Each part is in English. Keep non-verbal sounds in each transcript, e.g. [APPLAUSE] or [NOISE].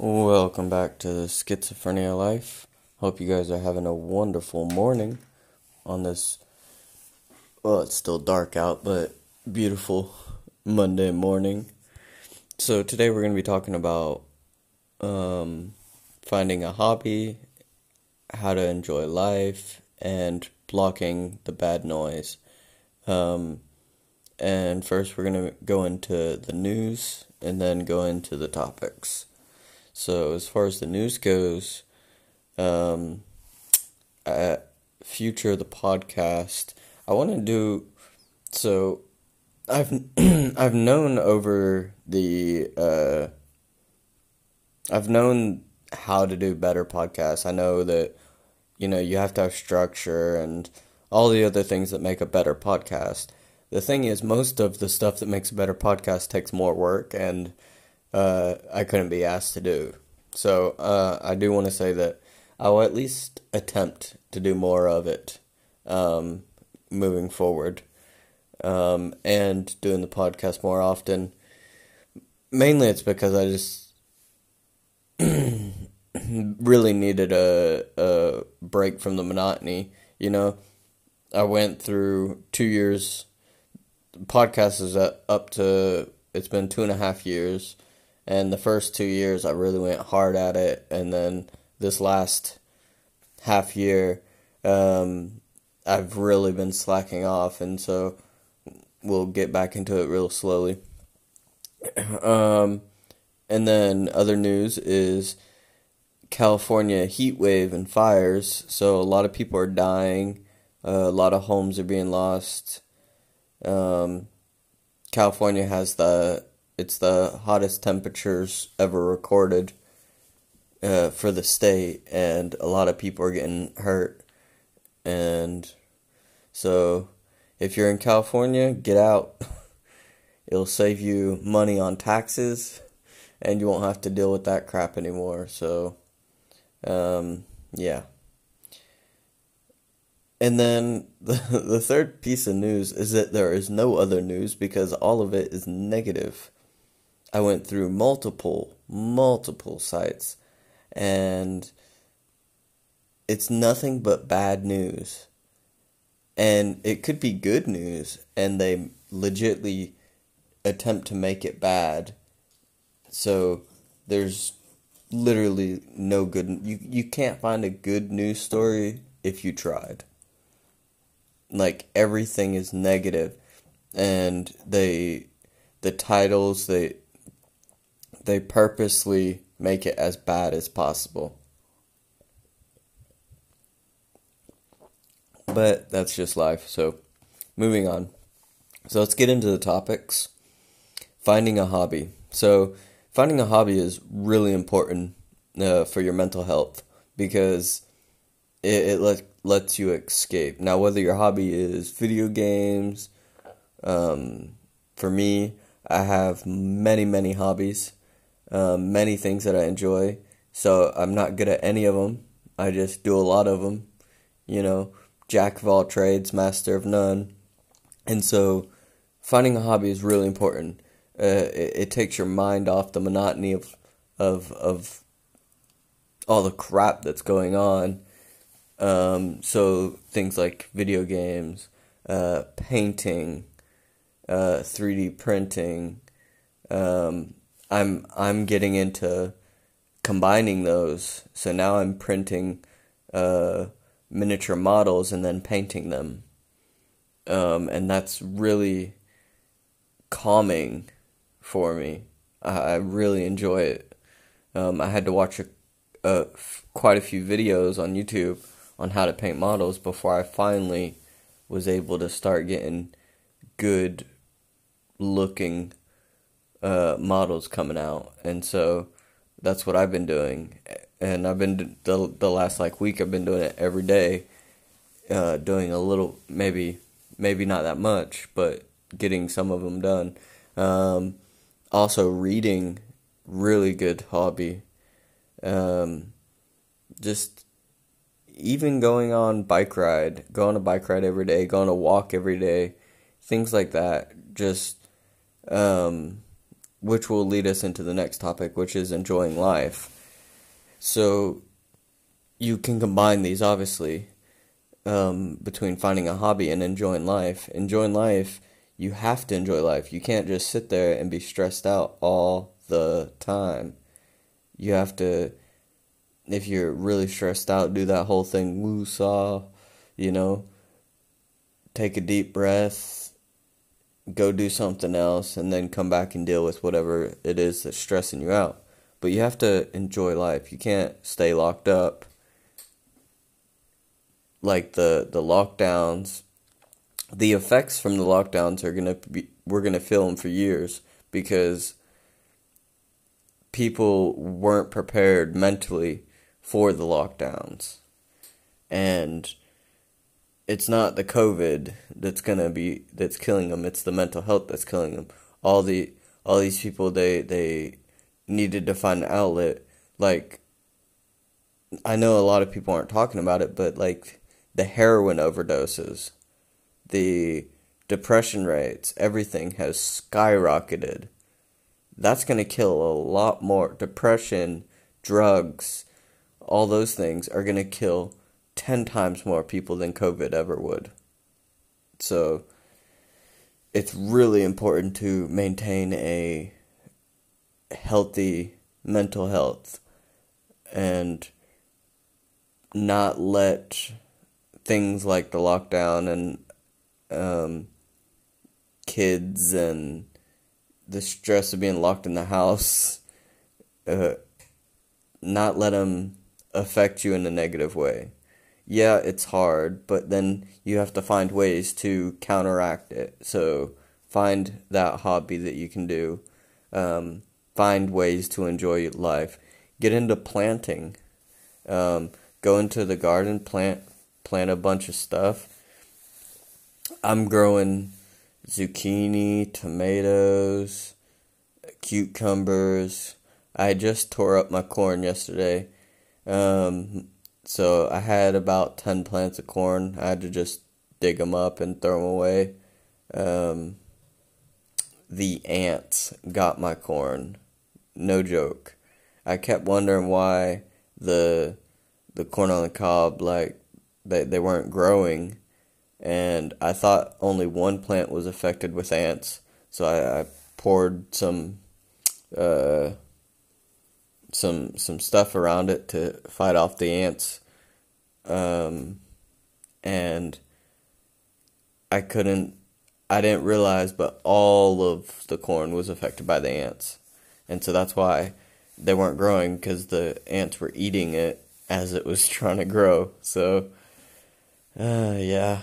Welcome back to Schizophrenia Life. Hope you guys are having a wonderful morning on this. Well, it's still dark out, but beautiful Monday morning. So, today we're going to be talking about um, finding a hobby, how to enjoy life, and blocking the bad noise. Um, and first, we're going to go into the news and then go into the topics. So, as far as the news goes, um, future of the podcast, I want to do so. I've [CLEARS THROAT] I've known over the uh, I've known how to do better podcasts. I know that you know you have to have structure and all the other things that make a better podcast. The thing is, most of the stuff that makes a better podcast takes more work, and uh, I couldn't be asked to do. So uh, I do want to say that I will at least attempt to do more of it um, moving forward um, and doing the podcast more often. Mainly, it's because I just [CLEARS THROAT] really needed a, a break from the monotony. You know, I went through two years. Podcast is up to it's been two and a half years and the first two years, I really went hard at it. And then this last half year, um, I've really been slacking off. And so we'll get back into it real slowly. [CLEARS THROAT] Um, and then other news is California heat wave and fires. So a lot of people are dying. Uh, a lot of homes are being lost. Um, California has the it's the hottest temperatures ever recorded uh, for the state, and a lot of people are getting hurt. And so, if you're in California, get out. [LAUGHS] It'll save you money on taxes, and you won't have to deal with that crap anymore. So, um, yeah. And then [LAUGHS] the, the third piece of news is that there is no other news because all of it is negative. I went through multiple, multiple sites, and it's nothing but bad news. And it could be good news, and they legitly attempt to make it bad. So there's literally no good. You you can't find a good news story if you tried. Like everything is negative, and they the titles they they purposely make it as bad as possible. But that's just life. So, moving on. So, let's get into the topics. Finding a hobby. So, finding a hobby is really important uh, for your mental health because it, it let, lets you escape. Now, whether your hobby is video games, um, for me, I have many, many hobbies um, many things that I enjoy. So I'm not good at any of them. I just do a lot of them. You know, jack of all trades, master of none. And so finding a hobby is really important. Uh, it, it takes your mind off the monotony of of of all the crap that's going on. Um, so things like video games, uh, painting, uh, 3D printing, um, I'm I'm getting into combining those. So now I'm printing uh, miniature models and then painting them, um, and that's really calming for me. I, I really enjoy it. Um, I had to watch a, a, quite a few videos on YouTube on how to paint models before I finally was able to start getting good looking uh, models coming out, and so that's what I've been doing. And I've been the the last like week. I've been doing it every day, uh, doing a little, maybe maybe not that much, but getting some of them done. Um, also, reading, really good hobby. Um, just even going on bike ride, going a bike ride every day, going a walk every day, things like that. Just um, which will lead us into the next topic, which is enjoying life. So you can combine these obviously um, between finding a hobby and enjoying life. Enjoying life, you have to enjoy life. You can't just sit there and be stressed out all the time. You have to, if you're really stressed out, do that whole thing woo saw, you know, take a deep breath, go do something else, and then come back and deal with whatever it is that's stressing you out. But you have to enjoy life. You can't stay locked up like the the lockdowns the effects from the lockdowns are going to be we're going to feel them for years because people weren't prepared mentally for the lockdowns and it's not the covid that's to be that's killing them it's the mental health that's killing them all the all these people they they needed to find an outlet like i know a lot of people aren't talking about it but like the heroin overdoses, the depression rates, everything has skyrocketed. That's to kill a lot more. Depression, drugs, all those things are to kill 10 times more people than COVID ever would. So it's really important to maintain a healthy mental health and not let things like the lockdown and um, kids and the stress of being locked in the house, uh, not let them affect you in a negative way. Yeah, it's hard, but then you have to find ways to counteract it. So find that hobby that you can do. Um, find ways to enjoy life. Get into planting. Um, go into the garden, plant plant a bunch of stuff. I'm growing zucchini, tomatoes, cucumbers. I just tore up my corn yesterday. Um, so I had about 10 plants of corn. I had to just dig them up and throw them away. Um, the ants got my corn. No joke. I kept wondering why the the corn on the cob like they they weren't growing, and I thought only one plant was affected with ants. So I, I poured some uh, some some stuff around it to fight off the ants, um, and I couldn't. I didn't realize, but all of the corn was affected by the ants, and so that's why they weren't growing because the ants were eating it as it was [LAUGHS] trying to grow. So uh, yeah,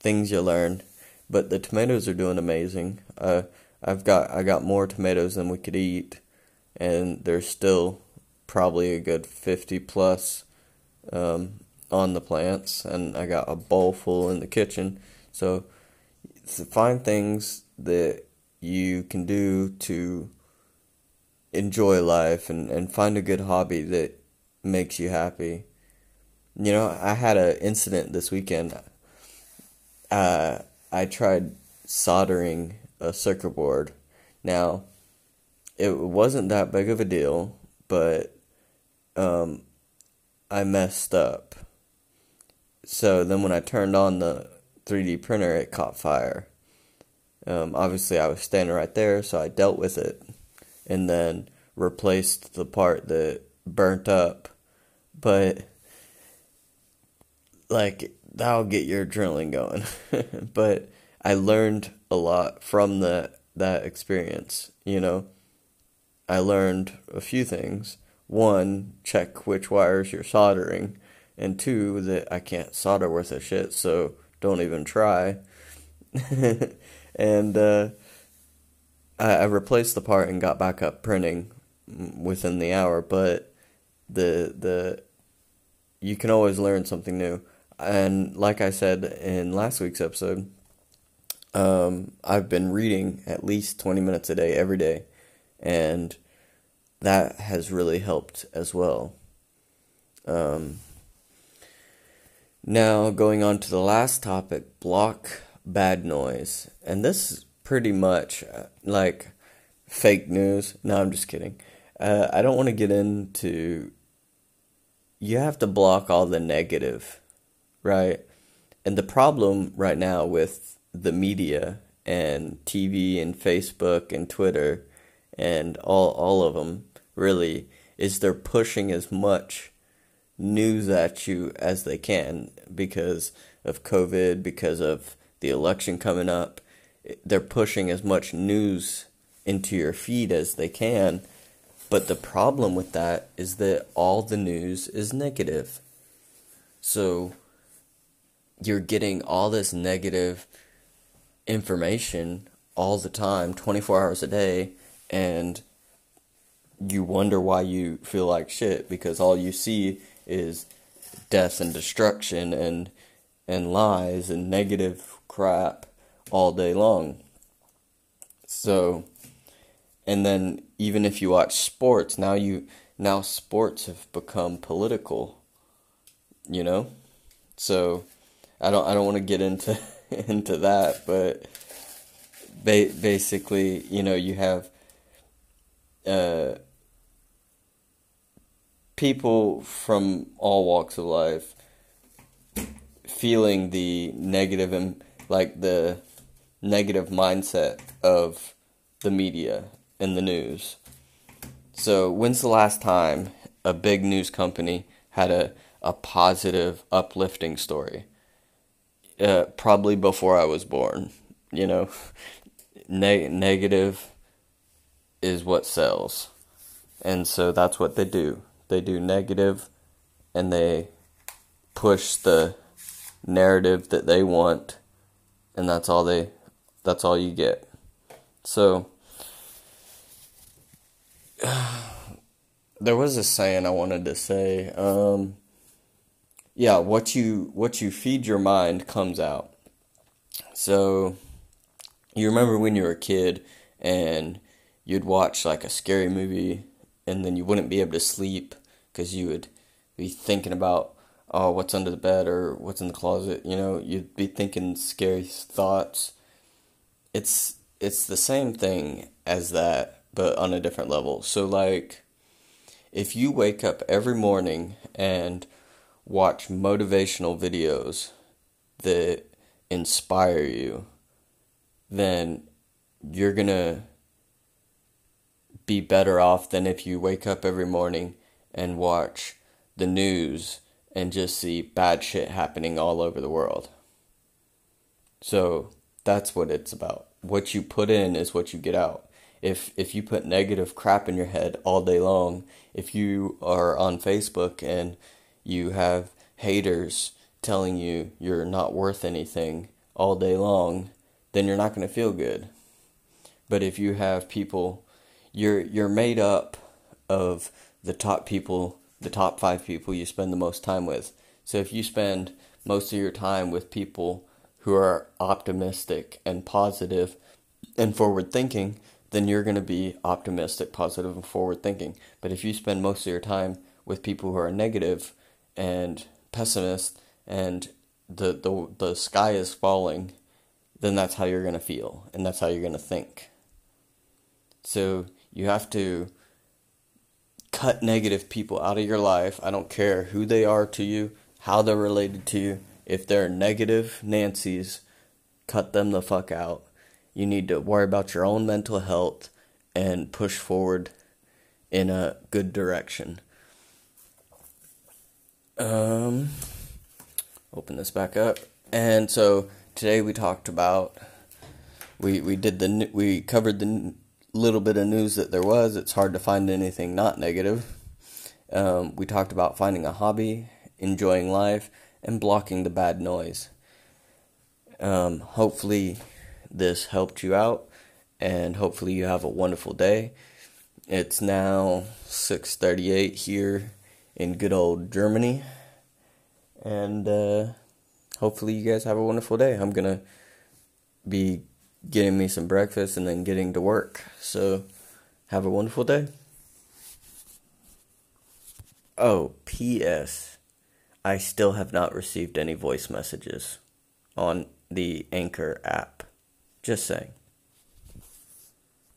things you learn. But the tomatoes are doing amazing. Uh, I've got I got more tomatoes than we could eat, and there's still probably a good fifty plus um, on the plants, and I got a bowl full in the kitchen. So, find things that you can do to enjoy life and, and find a good hobby that makes you happy. You know, I had an incident this weekend. Uh, I tried soldering a circuit board. Now, it wasn't that big of a deal, but um, I messed up. So then when I turned on the 3D printer, it caught fire. Um, obviously, I was standing right there, so I dealt with it and then replaced the part that burnt up. But like that'll get your adrenaline going. [LAUGHS] but I learned a lot from the that experience, you know. I learned a few things. One, check which wires you're soldering, and two, that I can't solder worth a shit, so don't even try. [LAUGHS] and uh, I, I replaced the part and got back up printing within the hour, but the the you can always learn something new. And like I said in last week's episode, um, I've been reading at least 20 minutes a day every day, and that has really helped as well. Um, now, going on to the last topic block bad noise. And this is pretty much uh, like fake news. No, I'm just kidding. Uh, I don't want to get into. You have to block all the negative, right? And the problem right now with the media and TV and Facebook and Twitter and all all of them really is they're pushing as much news at you as they can because of COVID, because of the election coming up. They're pushing as much news into your feed as they can. But the problem with that is that all the news is negative. So you're getting all this negative information all the time, 24 hours a day, and you wonder why you feel like shit because all you see is death and destruction and and lies and negative crap all day long. So and then even if you watch sports, now you now sports have become political. You know? So I don't I don't want to get into [LAUGHS] into that, but ba- basically, you know, you have uh, people from all walks of life feeling the negative and like the negative mindset of the media and the news. So, when's the last time a big news company had a, a positive, uplifting story? Uh, probably before I was born. You know, [LAUGHS] ne- negative is what sells. And so that's what they do. They do negative and they push the narrative that they want and that's all they that's all you get. So [SIGHS] there was a saying i wanted to say um, yeah what you what you feed your mind comes out. So you remember when you were a kid and you'd watch like a scary movie and then you wouldn't be able to sleep because you would be thinking about oh what's under the bed or what's in the closet you know? You'd be thinking scary thoughts. It's it's the same thing as that but on a different level. So like if you wake up every morning and watch motivational videos that inspire you then you're going to be better off than if you wake up every morning and watch the news and just see bad shit happening all over the world. So that's what it's about. What you put in is what you get out. If if you put negative crap in your head all day long, if you are on Facebook and you have haters telling you you're not worth anything all day long, then you're not going to feel good. But if you have people you're you're made up of the top people the top five people you spend the most time with. So if you spend most of your time with people who are optimistic and positive and forward thinking, then you're going to be optimistic, positive, and forward thinking. But if you spend most of your time with people who are negative and pessimist and the, the, the sky is falling, then that's how you're going to feel and that's how you're going to think. So you have to cut negative people out of your life. I don't care who they are to you, how they're related to you. If they're negative Nancy's, cut them the fuck out. You need to worry about your own mental health and push forward in a good direction. Um, open this back up. And so today we talked about we we did the we covered the little bit of news that there was, it's hard to find anything not negative. Um, we talked about finding a hobby, enjoying life, and blocking the bad noise. Um, hopefully, this helped you out, and hopefully, you have a wonderful day. It's now 6:38 here in good old Germany, and uh, hopefully, you guys have a wonderful day. I'm gonna be getting me some breakfast and then getting to work. So, have a wonderful day. Oh, P.S. I still have not received any voice messages on the Anchor app. Just saying.